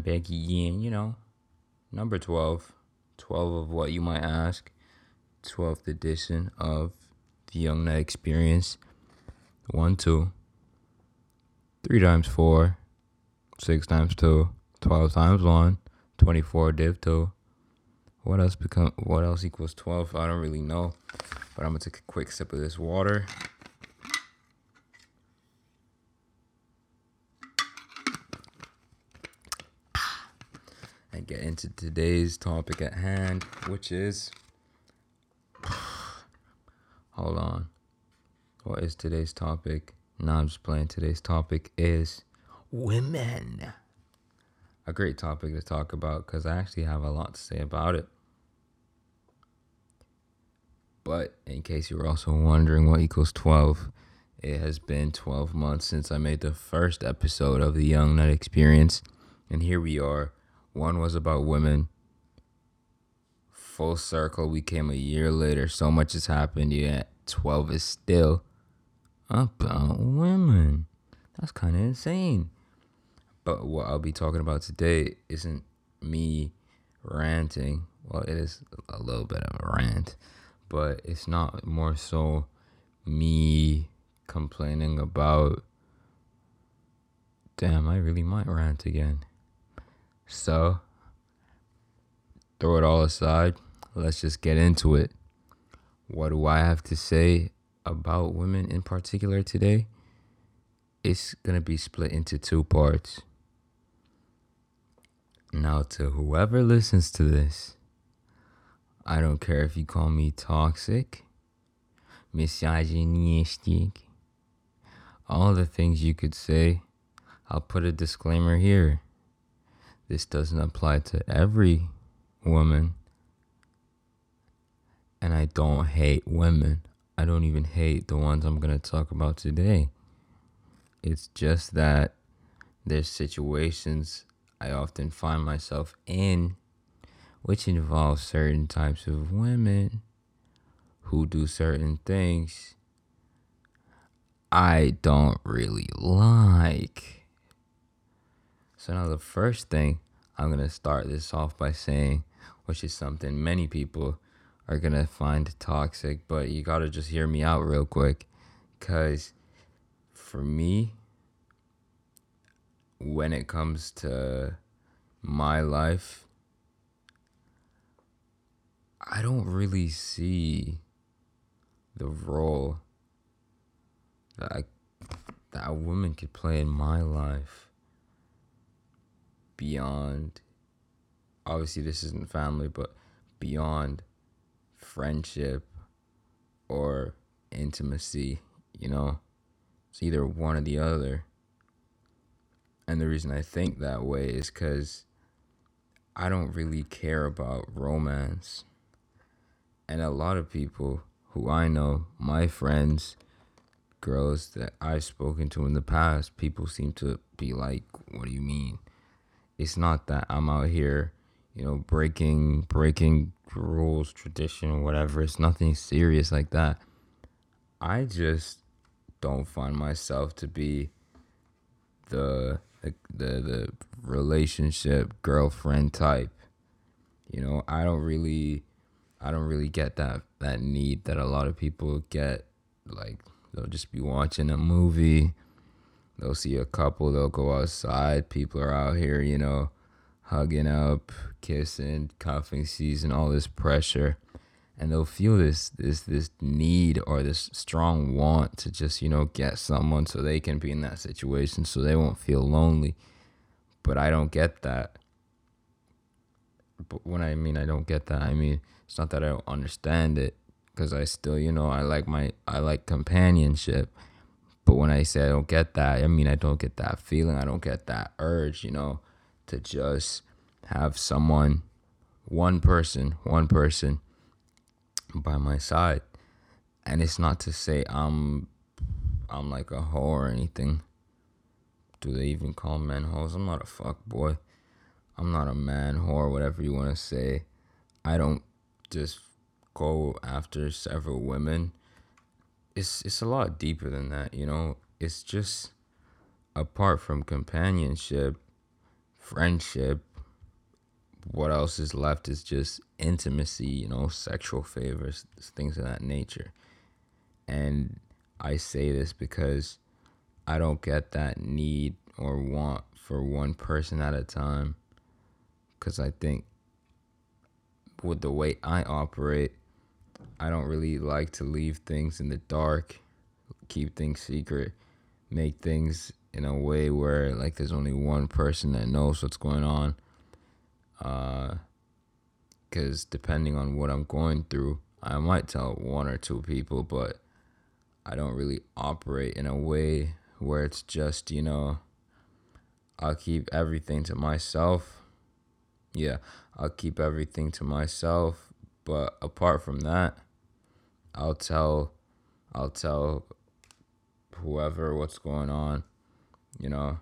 I'm back again, you know. Number 12. 12 of what you might ask. 12th edition of the Young Nut Experience. 1, 2. 3 times 4. 6 times 2. 12 times 1. 24 div 2. What else become what else equals 12? I don't really know. But I'm gonna take a quick sip of this water. And get into today's topic at hand, which is. Hold on. What is today's topic? No, I'm just playing. Today's topic is women. A great topic to talk about because I actually have a lot to say about it. But in case you were also wondering what equals 12, it has been 12 months since I made the first episode of the Young Nut Experience. And here we are one was about women. Full circle, we came a year later. So much has happened, yet 12 is still about women. That's kind of insane. But what I'll be talking about today isn't me ranting. Well, it is a little bit of a rant, but it's not more so me complaining about. Damn, I really might rant again. So, throw it all aside. Let's just get into it. What do I have to say about women in particular today? It's going to be split into two parts. Now, to whoever listens to this, I don't care if you call me toxic, misogynistic, all the things you could say. I'll put a disclaimer here. This doesn't apply to every woman. And I don't hate women. I don't even hate the ones I'm going to talk about today. It's just that there's situations I often find myself in which involve certain types of women who do certain things I don't really like. So now the first thing I'm going to start this off by saying, which is something many people are going to find toxic, but you got to just hear me out real quick. Cuz for me when it comes to my life I don't really see the role that I, that a woman could play in my life beyond obviously this isn't family but beyond friendship or intimacy you know? It's either one or the other. And the reason i think that way is because i don't really care about romance. And a lot of people who i know my friends girls that i've spoken to in the past people seem to be like what do you mean it's not that I'm out here, you know, breaking breaking rules, tradition, whatever. It's nothing serious like that. I just don't find myself to be the the the, the relationship girlfriend type. You know, I don't really I don't really get that that need that a lot of people get like they'll just be watching a movie They'll see a couple, they'll go outside. People are out here, you know, hugging up, kissing, cuffing season, all this pressure. And they'll feel this this this need or this strong want to just, you know, get someone so they can be in that situation so they won't feel lonely. But I don't get that. But when I mean I don't get that, I mean it's not that I don't understand it because I still, you know, I like my I like companionship but when I say I don't get that, I mean I don't get that feeling. I don't get that urge, you know, to just have someone, one person, one person by my side. And it's not to say I'm I'm like a hoe or anything. Do they even call men hoes? I'm not a fuck boy. I'm not a man whore, whatever you want to say. I don't just go after several women it's it's a lot deeper than that, you know. It's just apart from companionship, friendship, what else is left is just intimacy, you know, sexual favors, things of that nature. And I say this because I don't get that need or want for one person at a time. Because I think with the way I operate, I don't really like to leave things in the dark, keep things secret, make things in a way where like there's only one person that knows what's going on. Uh, because depending on what I'm going through, I might tell one or two people, but I don't really operate in a way where it's just, you know, I'll keep everything to myself. Yeah, I'll keep everything to myself, but apart from that, I'll tell I'll tell whoever what's going on, you know.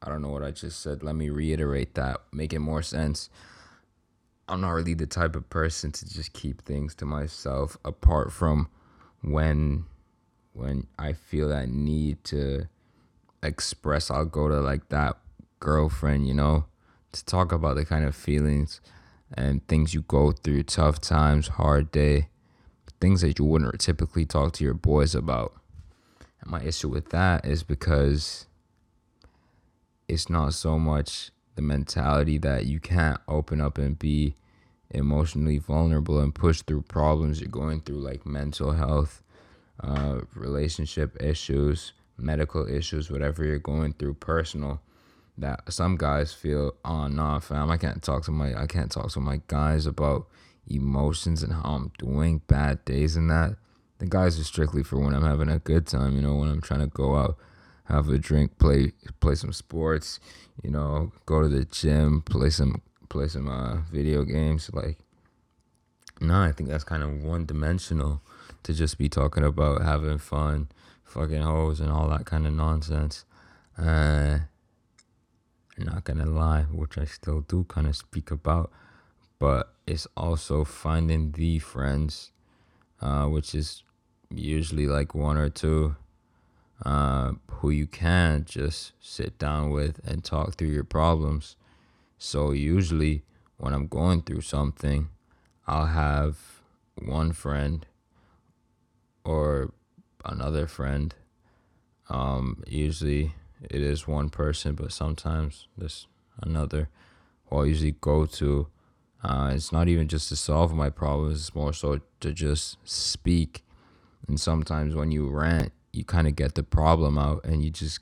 I don't know what I just said. Let me reiterate that, make it more sense. I'm not really the type of person to just keep things to myself apart from when when I feel that need to express I'll go to like that girlfriend, you know, to talk about the kind of feelings and things you go through, tough times, hard day, things that you wouldn't typically talk to your boys about. And my issue with that is because it's not so much the mentality that you can't open up and be emotionally vulnerable and push through problems you're going through, like mental health, uh, relationship issues, medical issues, whatever you're going through, personal. That some guys feel, oh nah, fam, I can't talk to my, I can't talk to my guys about emotions and how I'm doing, bad days and that. The guys are strictly for when I'm having a good time, you know, when I'm trying to go out, have a drink, play play some sports, you know, go to the gym, play some play some uh, video games. Like, nah, I think that's kind of one dimensional to just be talking about having fun, fucking hoes, and all that kind of nonsense. Uh, not gonna lie, which I still do kind of speak about, but it's also finding the friends, uh, which is usually like one or two, uh, who you can just sit down with and talk through your problems. So usually when I'm going through something, I'll have one friend or another friend. Um, usually it is one person, but sometimes there's another who I'll usually go to. Uh, it's not even just to solve my problems, it's more so to just speak. And sometimes when you rant, you kind of get the problem out and you just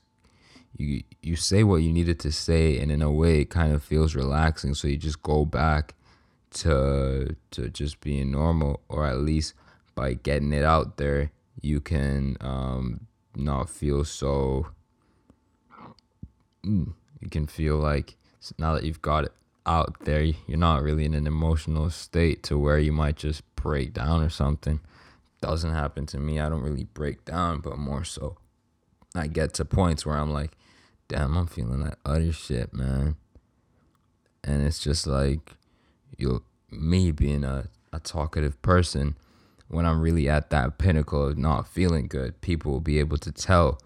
you you say what you needed to say and in a way it kind of feels relaxing so you just go back to to just being normal or at least by getting it out there, you can um, not feel so. Mm, you can feel like now that you've got it out there, you're not really in an emotional state to where you might just break down or something. Doesn't happen to me. I don't really break down, but more so, I get to points where I'm like, damn, I'm feeling that utter shit, man. And it's just like, you, me being a, a talkative person when I'm really at that pinnacle of not feeling good, people will be able to tell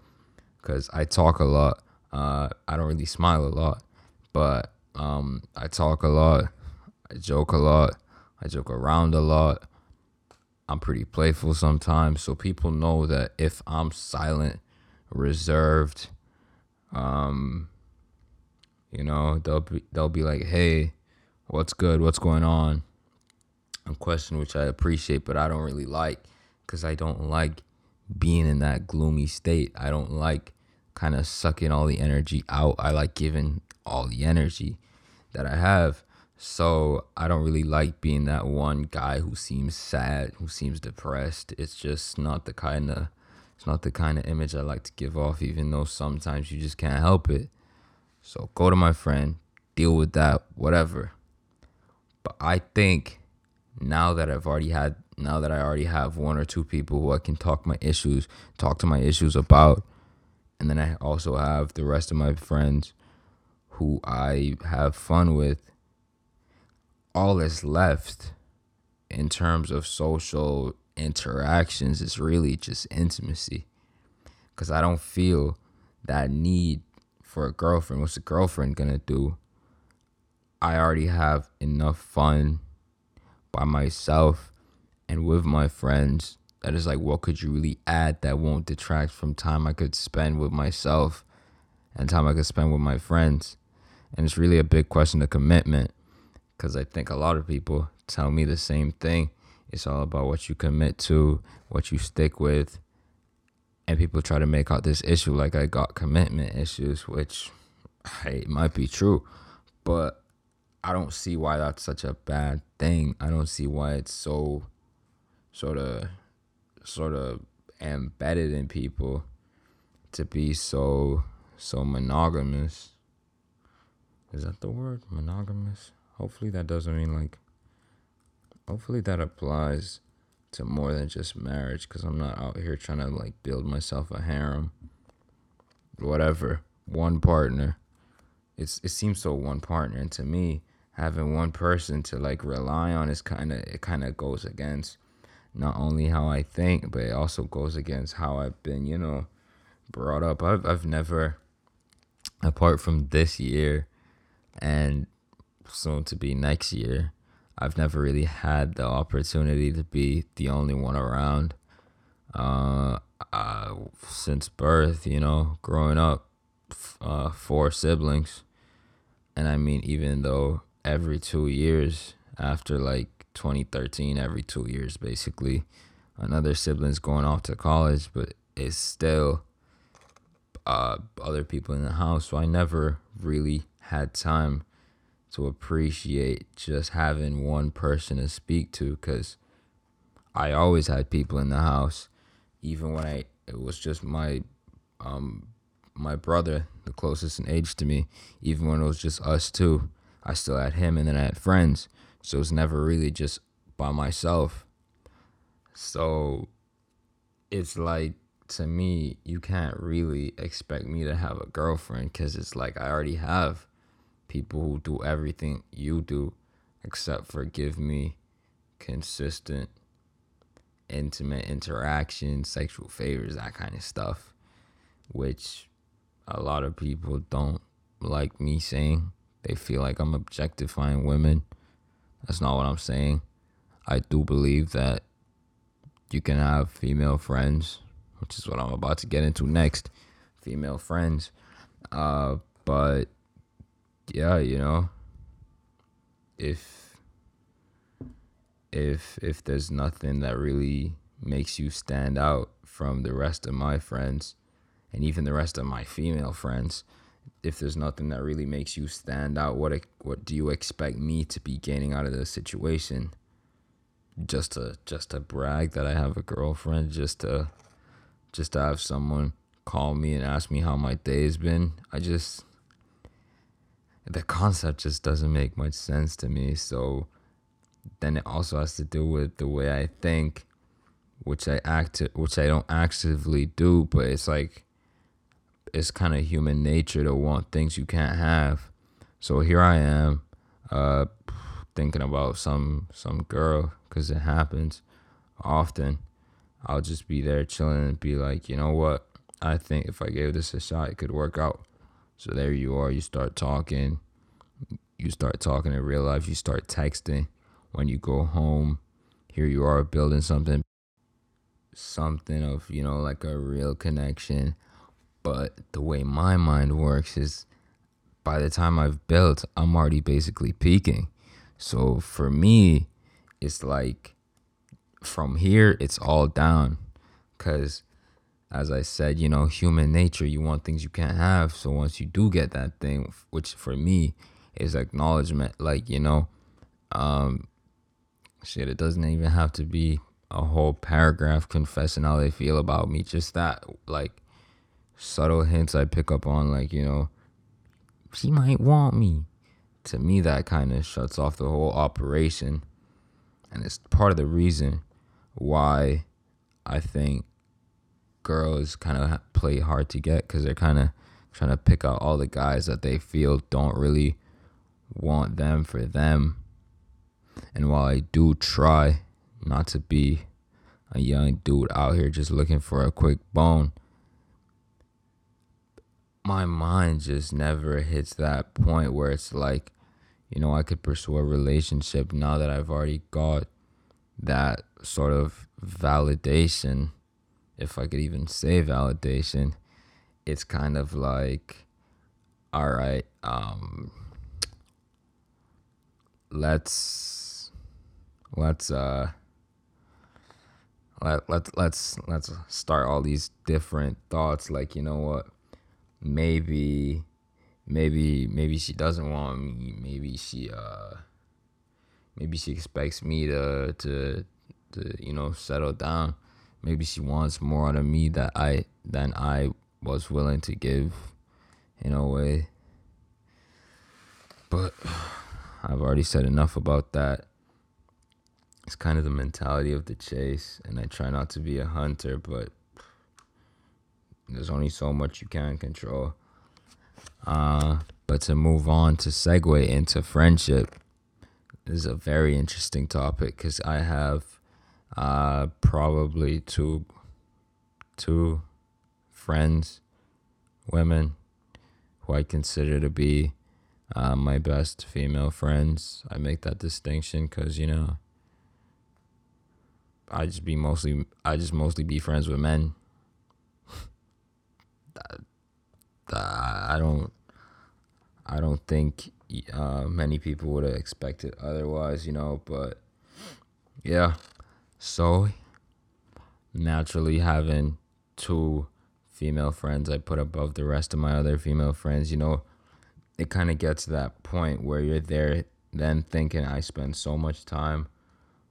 because I talk a lot. Uh, I don't really smile a lot, but um, I talk a lot. I joke a lot. I joke around a lot. I'm pretty playful sometimes, so people know that if I'm silent, reserved, um, you know, they'll be they'll be like, "Hey, what's good? What's going on?" a question which I appreciate, but I don't really like because I don't like being in that gloomy state. I don't like kind of sucking all the energy out. I like giving all the energy that I have. So I don't really like being that one guy who seems sad, who seems depressed. It's just not the kind of it's not the kind of image I like to give off even though sometimes you just can't help it. So go to my friend, deal with that, whatever. But I think now that I've already had now that I already have one or two people who I can talk my issues, talk to my issues about, and then I also have the rest of my friends who I have fun with. All that's left in terms of social interactions is really just intimacy. Cuz I don't feel that need for a girlfriend. What's a girlfriend gonna do? I already have enough fun by myself and with my friends that is like what could you really add that won't detract from time I could spend with myself and time I could spend with my friends. And it's really a big question of commitment because I think a lot of people tell me the same thing. It's all about what you commit to, what you stick with. And people try to make out this issue like I got commitment issues, which hey, it might be true, but I don't see why that's such a bad thing. I don't see why it's so sort of sort of embedded in people to be so so monogamous. Is that the word? Monogamous? Hopefully that doesn't mean like hopefully that applies to more than just marriage cuz I'm not out here trying to like build myself a harem. Whatever. One partner. It's it seems so one partner and to me having one person to like rely on is kind of it kind of goes against not only how I think, but it also goes against how I've been, you know, brought up. I've I've never, apart from this year, and soon to be next year, I've never really had the opportunity to be the only one around. Uh, uh since birth, you know, growing up, uh, four siblings, and I mean, even though every two years after like 2013 every two years basically. Another sibling's going off to college but it's still uh, other people in the house so i never really had time to appreciate just having one person to speak to because i always had people in the house. Even when i it was just my um my brother the closest in age to me even when it was just us two i still had him and then i had friends so it's never really just by myself. So it's like to me, you can't really expect me to have a girlfriend because it's like I already have people who do everything you do except for give me consistent, intimate interaction, sexual favors, that kind of stuff, which a lot of people don't like me saying. They feel like I'm objectifying women that's not what I'm saying. I do believe that you can have female friends, which is what I'm about to get into next. Female friends. Uh, but yeah, you know, if if if there's nothing that really makes you stand out from the rest of my friends and even the rest of my female friends, if there's nothing that really makes you stand out, what what do you expect me to be gaining out of this situation? Just to just to brag that I have a girlfriend, just to just to have someone call me and ask me how my day's been. I just the concept just doesn't make much sense to me. So then it also has to do with the way I think, which I act which I don't actively do, but it's like it's kind of human nature to want things you can't have. So here I am, uh, thinking about some some girl because it happens often. I'll just be there chilling and be like, you know what? I think if I gave this a shot, it could work out. So there you are. You start talking. You start talking in real life. You start texting. When you go home, here you are building something, something of you know like a real connection but the way my mind works is by the time I've built, I'm already basically peaking. So for me, it's like from here, it's all down. Because as I said, you know, human nature, you want things you can't have. So once you do get that thing, which for me is acknowledgement, like, you know, um, shit, it doesn't even have to be a whole paragraph confessing how they feel about me. Just that, like, subtle hints I pick up on, like, you know, she might want me. To me, that kind of shuts off the whole operation. And it's part of the reason why I think girls kind of play hard to get because they're kind of trying to pick out all the guys that they feel don't really want them for them. And while I do try not to be a young dude out here just looking for a quick bone, my mind just never hits that point where it's like, you know, I could pursue a relationship now that I've already got that sort of validation, if I could even say validation. It's kind of like, all right, um, let's let's uh let, let let's let's start all these different thoughts like you know what maybe maybe maybe she doesn't want me. Maybe she uh maybe she expects me to to to you know settle down. Maybe she wants more out of me that i than i was willing to give in a way. But i've already said enough about that. It's kind of the mentality of the chase and i try not to be a hunter but there's only so much you can control uh, but to move on to segue into friendship is a very interesting topic because i have uh, probably two two friends women who i consider to be uh, my best female friends i make that distinction because you know I just be mostly I just mostly be friends with men. I don't I don't think uh, many people would have expected otherwise, you know. But yeah, so naturally having two female friends I put above the rest of my other female friends, you know, it kind of gets to that point where you're there then thinking I spend so much time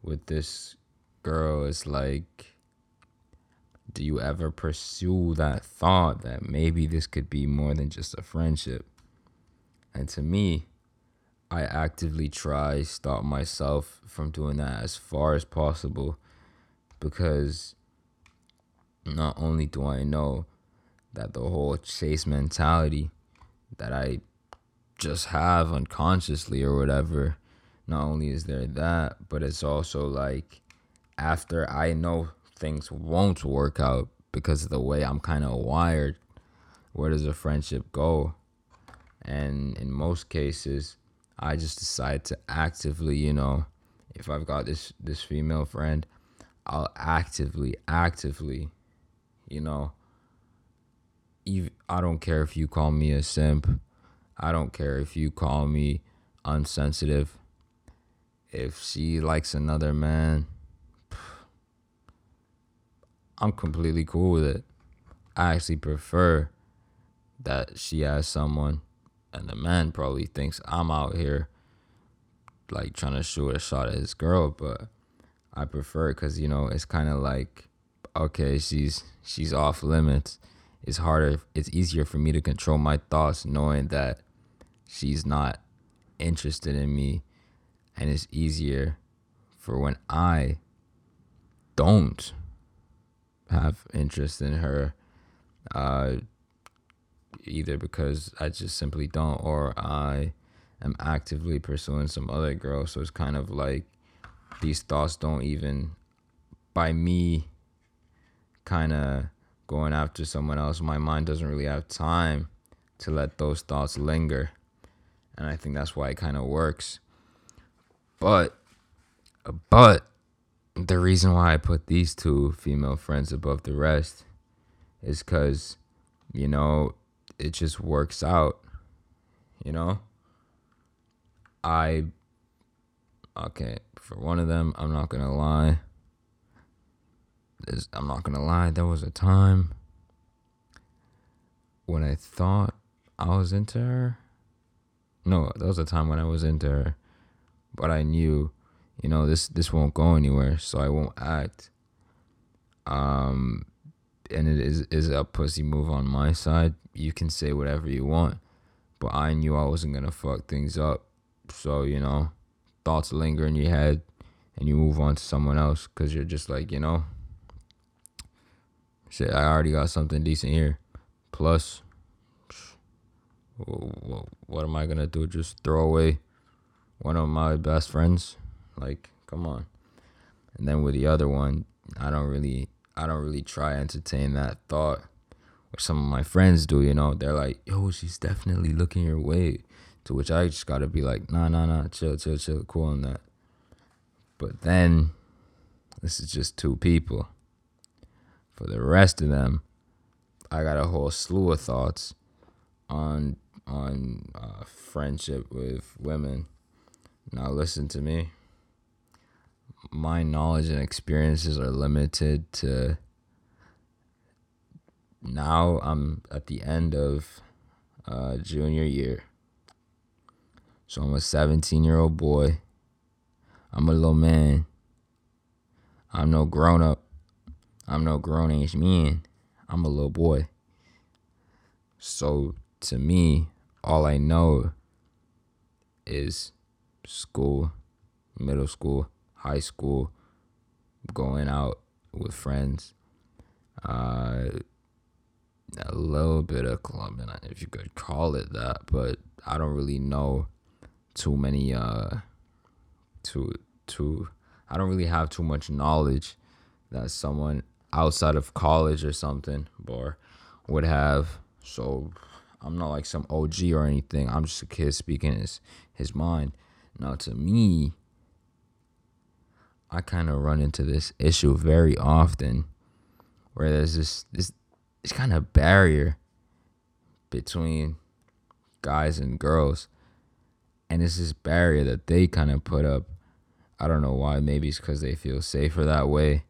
with this girl is like do you ever pursue that thought that maybe this could be more than just a friendship? And to me i actively try stop myself from doing that as far as possible because not only do i know that the whole chase mentality that i just have unconsciously or whatever not only is there that but it's also like after I know things won't work out because of the way I'm kind of wired, where does a friendship go? And in most cases, I just decide to actively, you know, if I've got this this female friend, I'll actively, actively, you know, even, I don't care if you call me a simp. I don't care if you call me unsensitive. If she likes another man, I'm completely cool with it. I actually prefer that she has someone, and the man probably thinks I'm out here like trying to shoot a shot at his girl, but I prefer because you know it's kind of like okay, she's she's off limits. It's harder. It's easier for me to control my thoughts knowing that she's not interested in me, and it's easier for when I don't have interest in her, uh, either because I just simply don't, or I am actively pursuing some other girl. So it's kind of like these thoughts don't even, by me kind of going after someone else, my mind doesn't really have time to let those thoughts linger. And I think that's why it kind of works. But, but the reason why I put these two female friends above the rest is because, you know, it just works out. You know? I, okay, for one of them, I'm not gonna lie. There's, I'm not gonna lie, there was a time when I thought I was into her. No, there was a time when I was into her, but I knew you know this this won't go anywhere so i won't act. Um and it is is a pussy move on my side. You can say whatever you want but i knew i wasn't gonna fuck things up. So you know thoughts linger in your head and you move on to someone else because you're just like you know shit i already got something decent here. Plus what am i gonna do? Just throw away one of my best friends like, come on. And then with the other one, I don't really I don't really try entertain that thought or some of my friends do, you know, they're like, yo, she's definitely looking your way. To which I just gotta be like, nah, nah, nah, chill, chill, chill, cool on that. But then, this is just two people. For the rest of them, I got a whole slew of thoughts on on uh, friendship with women. Now listen to me. My knowledge and experiences are limited to now I'm at the end of uh, junior year. So I'm a 17 year old boy. I'm a little man. I'm no grown up. I'm no grown age man. I'm a little boy. So to me, all I know is school, middle school, high school, going out with friends, uh, a little bit of clubbing, if you could call it that, but I don't really know too many, uh, too, too, I don't really have too much knowledge that someone outside of college or something or would have. So I'm not like some OG or anything. I'm just a kid speaking his his mind. Now to me, I kind of run into this issue very often where there's this this this kind of barrier between guys and girls. And it's this barrier that they kind of put up. I don't know why. Maybe it's because they feel safer that way.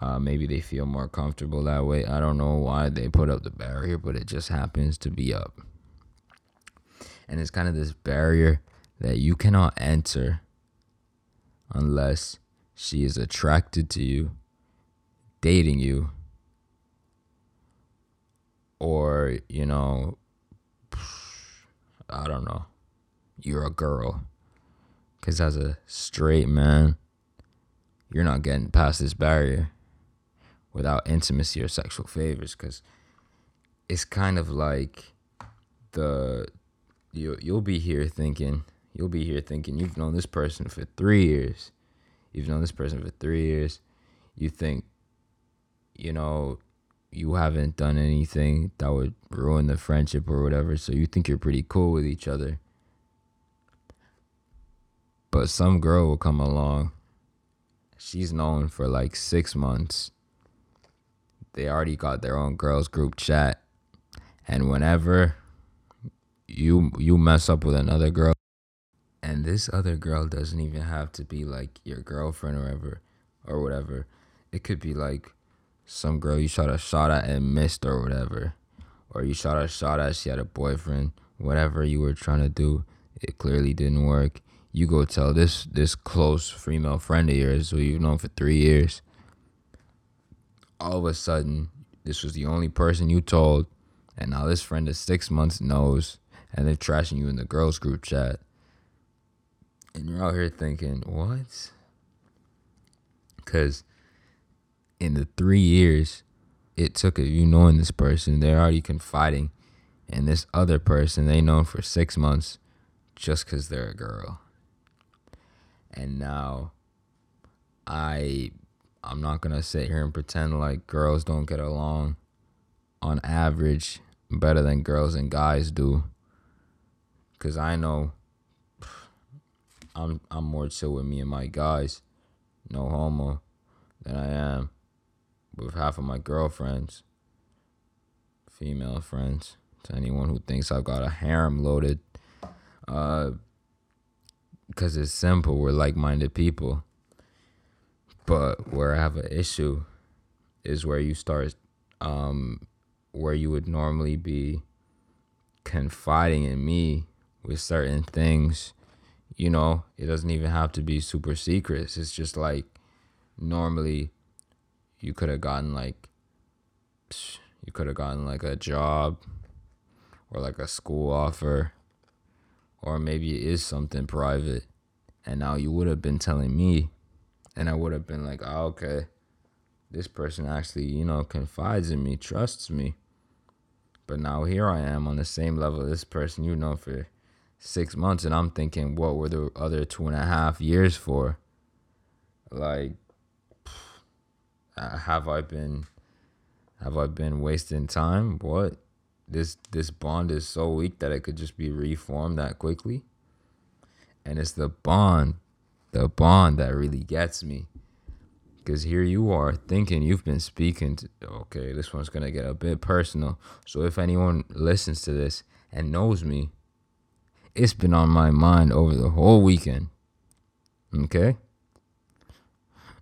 Uh, maybe they feel more comfortable that way. I don't know why they put up the barrier, but it just happens to be up. And it's kind of this barrier that you cannot enter unless she is attracted to you, dating you, or, you know, I don't know, you're a girl. Because as a straight man, you're not getting past this barrier without intimacy or sexual favors because it's kind of like the you you'll be here thinking you'll be here thinking you've known this person for three years you've known this person for three years you think you know you haven't done anything that would ruin the friendship or whatever so you think you're pretty cool with each other. But some girl will come along she's known for like six months. They already got their own girls group chat and whenever you you mess up with another girl and this other girl doesn't even have to be like your girlfriend or ever or whatever. It could be like some girl you shot a shot at and missed or whatever. Or you shot a shot at she had a boyfriend whatever you were trying to do it clearly didn't work. You go tell this this close female friend of yours who you've known for three years. All of a sudden this was the only person you told and now this friend of six months knows and they're trashing you in the girls group chat and you're out here thinking what? Because in the three years it took of you knowing this person they're already confiding in this other person they know for six months just because they're a girl. And now i i'm not gonna sit here and pretend like girls don't get along on average better than girls and guys do. Because i know i'm i'm more chill with me and my guys no homo than i am with half of my girlfriends female friends to anyone who thinks i've got a harem loaded. Uh because it's simple we're like-minded people. But where i have an issue is where you start um where you would normally be confiding in me with certain things you know it doesn't even have to be super secrets it's just like normally you could have gotten like you could have gotten like a job or like a school offer or maybe it is something private. And now you would have been telling me and I would have been like, oh, okay, this person actually, you know, confides in me, trusts me. But now here I am on the same level this person you know for six months, and I'm thinking, what were the other two and a half years for? Like, have I been Have I been wasting time? What? This this bond is so weak that it could just be reformed that quickly. And it's the bond, the bond that really gets me. Cause here you are thinking you've been speaking to okay, this one's gonna get a bit personal. So if anyone listens to this and knows me, it's been on my mind over the whole weekend. Okay?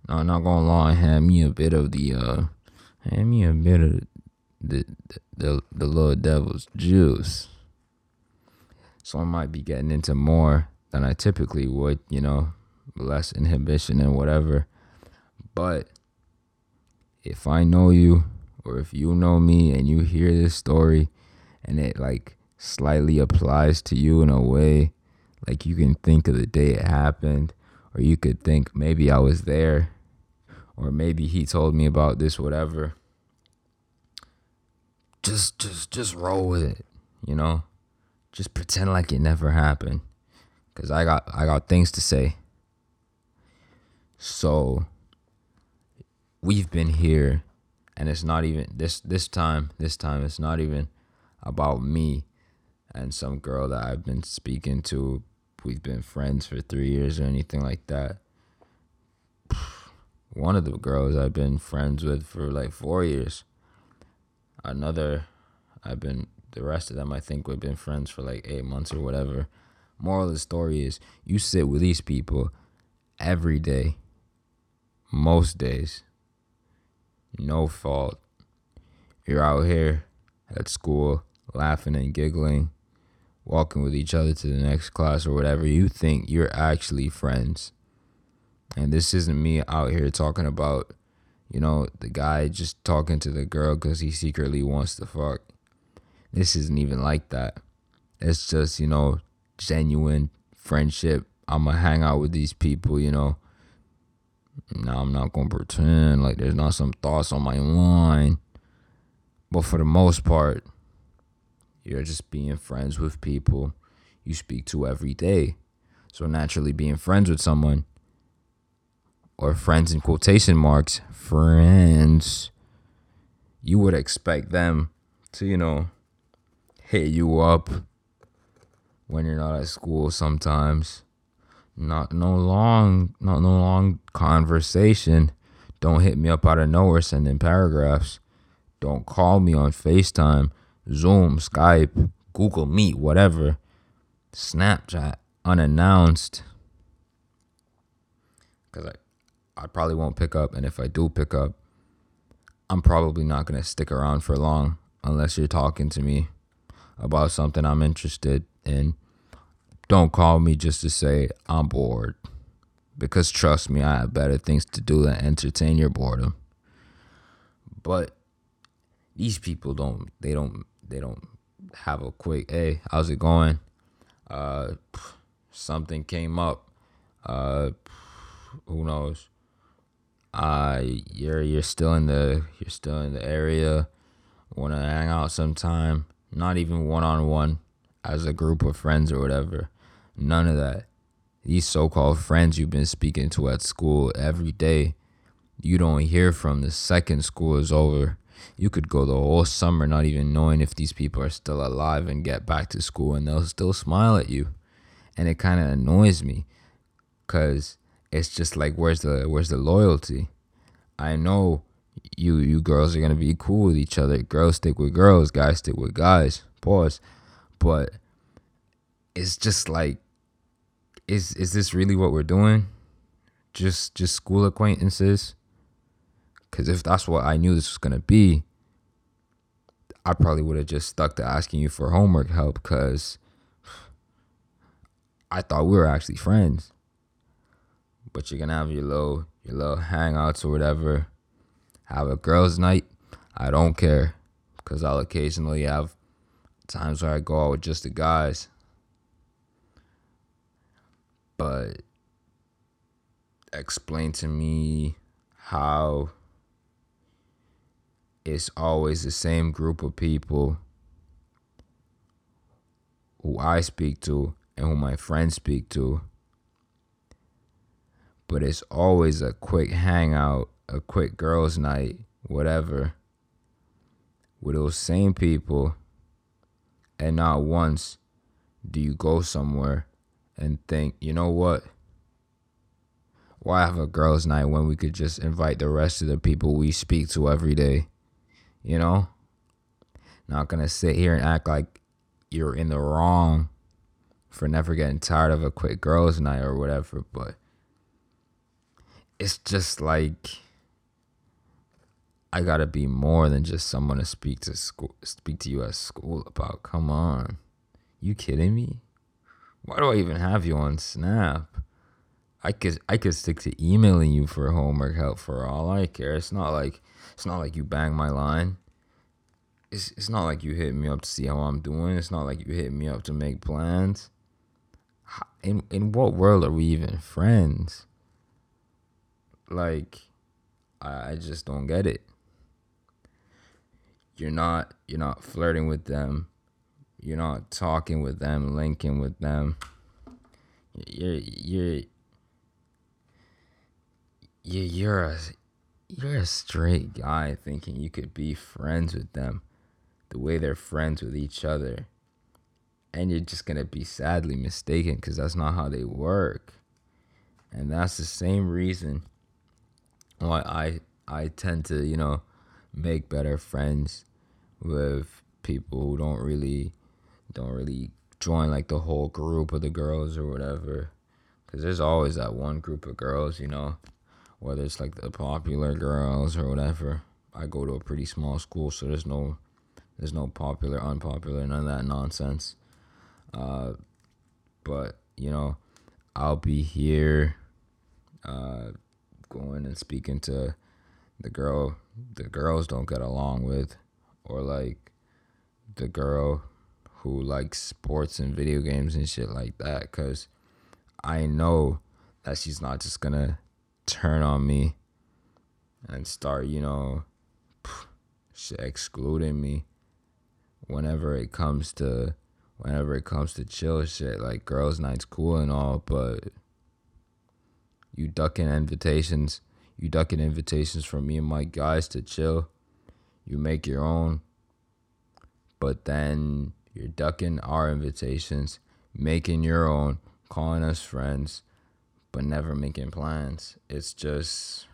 Now I'm not gonna lie, had me a bit of the uh had me a bit of the the, the, the little devil's juice. So I might be getting into more than I typically would, you know, less inhibition and whatever. But if I know you or if you know me and you hear this story and it like slightly applies to you in a way, like you can think of the day it happened, or you could think maybe I was there, or maybe he told me about this, whatever. Just just just roll with it, you know? Just pretend like it never happened. Cause I got I got things to say. So we've been here and it's not even this this time this time it's not even about me and some girl that I've been speaking to we've been friends for 3 years or anything like that. One of the girls I've been friends with for like 4 years. Another I've been the rest of them I think we've been friends for like 8 months or whatever. Moral of the story is you sit with these people every day most days no fault. You're out here at school laughing and giggling, walking with each other to the next class or whatever. You think you're actually friends. And this isn't me out here talking about, you know, the guy just talking to the girl because he secretly wants to fuck. This isn't even like that. It's just, you know, genuine friendship. I'm going to hang out with these people, you know now I'm not gonna pretend like there's not some thoughts on my mind. But for the most part, you're just being friends with people you speak to every day. So naturally being friends with someone or friends in quotation marks, friends, you would expect them to, you know, hit you up when you're not at school sometimes. Not no long not no long conversation. Don't hit me up out of nowhere sending paragraphs. Don't call me on facetime zoom skype google meet whatever snapchat unannounced because I, I probably won't pick up and if i do pick up i'm probably not going to stick around for long unless you're talking to me about something i'm interested in don't call me just to say I'm bored. Because trust me, I have better things to do than entertain your boredom. But these people don't they don't they don't have a quick hey, how's it going? Uh something came up. Uh who knows? Uh you're you're still in the you're still in the area. Wanna hang out sometime. Not even one on one as a group of friends or whatever. None of that. These so called friends you've been speaking to at school every day, you don't hear from the second school is over. You could go the whole summer not even knowing if these people are still alive and get back to school and they'll still smile at you. And it kind of annoys me cuz it's just like where's the where's the loyalty? I know you you girls are going to be cool with each other. Girls stick with girls, guys stick with guys. Pause. But it's just like is is this really what we're doing? Just just school acquaintances? Cause if that's what I knew this was gonna be, I probably would have just stuck to asking you for homework help because I thought we were actually friends. But you're gonna have your little your little hangouts or whatever. Have a girls' night. I don't care. Cause I'll occasionally have times where I go out with just the guys but explain to me how it's always the same group of people who I speak to and who my friends speak to. But it's always a quick hangout, a quick girls' night, whatever. with those same people, and not once do you go somewhere and think, you know what? Why have a girls' night when we could just invite the rest of the people we speak to every day? You know? Not gonna sit here and act like you're in the wrong for never getting tired of a quick girls' night or whatever, but it's just like I gotta be more than just someone to speak to school, speak to you at school about. Come on, you kidding me? Why do I even have you on Snap? I could I could stick to emailing you for homework help for all I care. It's not like it's not like you bang my line. It's it's not like you hit me up to see how I'm doing. It's not like you hit me up to make plans. In in what world are we even friends? Like I, I just don't get it. You're not you're not flirting with them. You're not talking with them, linking with them. You're you're you're, you're a you're a straight guy thinking you could be friends with them the way they're friends with each other. And you're just going to be sadly mistaken because that's not how they work. And that's the same reason why I I tend to, you know, make better friends with people who don't really don't really join like the whole group of the girls or whatever. Cause there's always that one group of girls, you know, whether it's like the popular girls or whatever. I go to a pretty small school, so there's no there's no popular, unpopular, none of that nonsense. Uh, but you know, I'll be here, uh, going and speaking to the girl the girls don't get along with, or like the girl who likes sports and video games and shit like that. Cause I know that she's not just gonna turn on me and start, you know, excluding me whenever it comes to whenever it comes to chill shit. Like girls' nights cool and all, but you ducking invitations, you ducking invitations from me and my guys to chill. You make your own, but then you're ducking our invitations, making your own, calling us friends, but never making plans. It's just.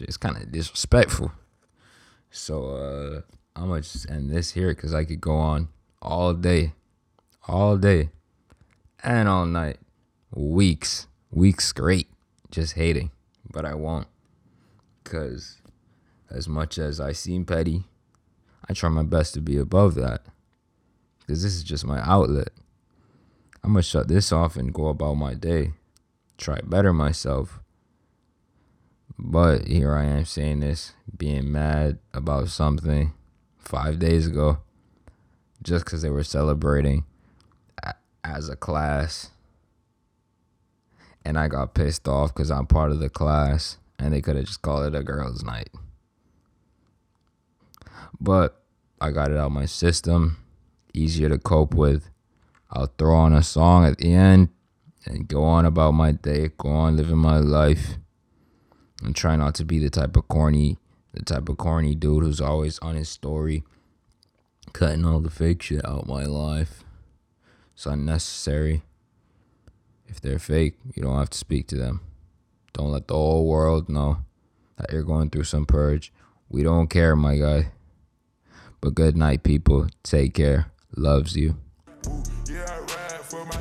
It's kind of disrespectful. So uh, I'm gonna just end this here because I could go on all day, all day, and all night, weeks, weeks straight, just hating. But I won't, cause as much as I seem petty I try my best to be above that because this is just my outlet. I'm gonna shut this off and go about my day, try better myself. But here I am saying this, being mad about something five days ago, just because they were celebrating as a class. And I got pissed off because I'm part of the class and they could have just called it a girls' night. But I got it out my system, easier to cope with. I'll throw on a song at the end and go on about my day, go on living my life, and try not to be the type of corny, the type of corny dude who's always on his story, cutting all the fake shit out my life. It's unnecessary. If they're fake, you don't have to speak to them. Don't let the whole world know that you're going through some purge. We don't care, my guy. But good night, people. Take care. Loves you. Ooh, yeah, I ride for my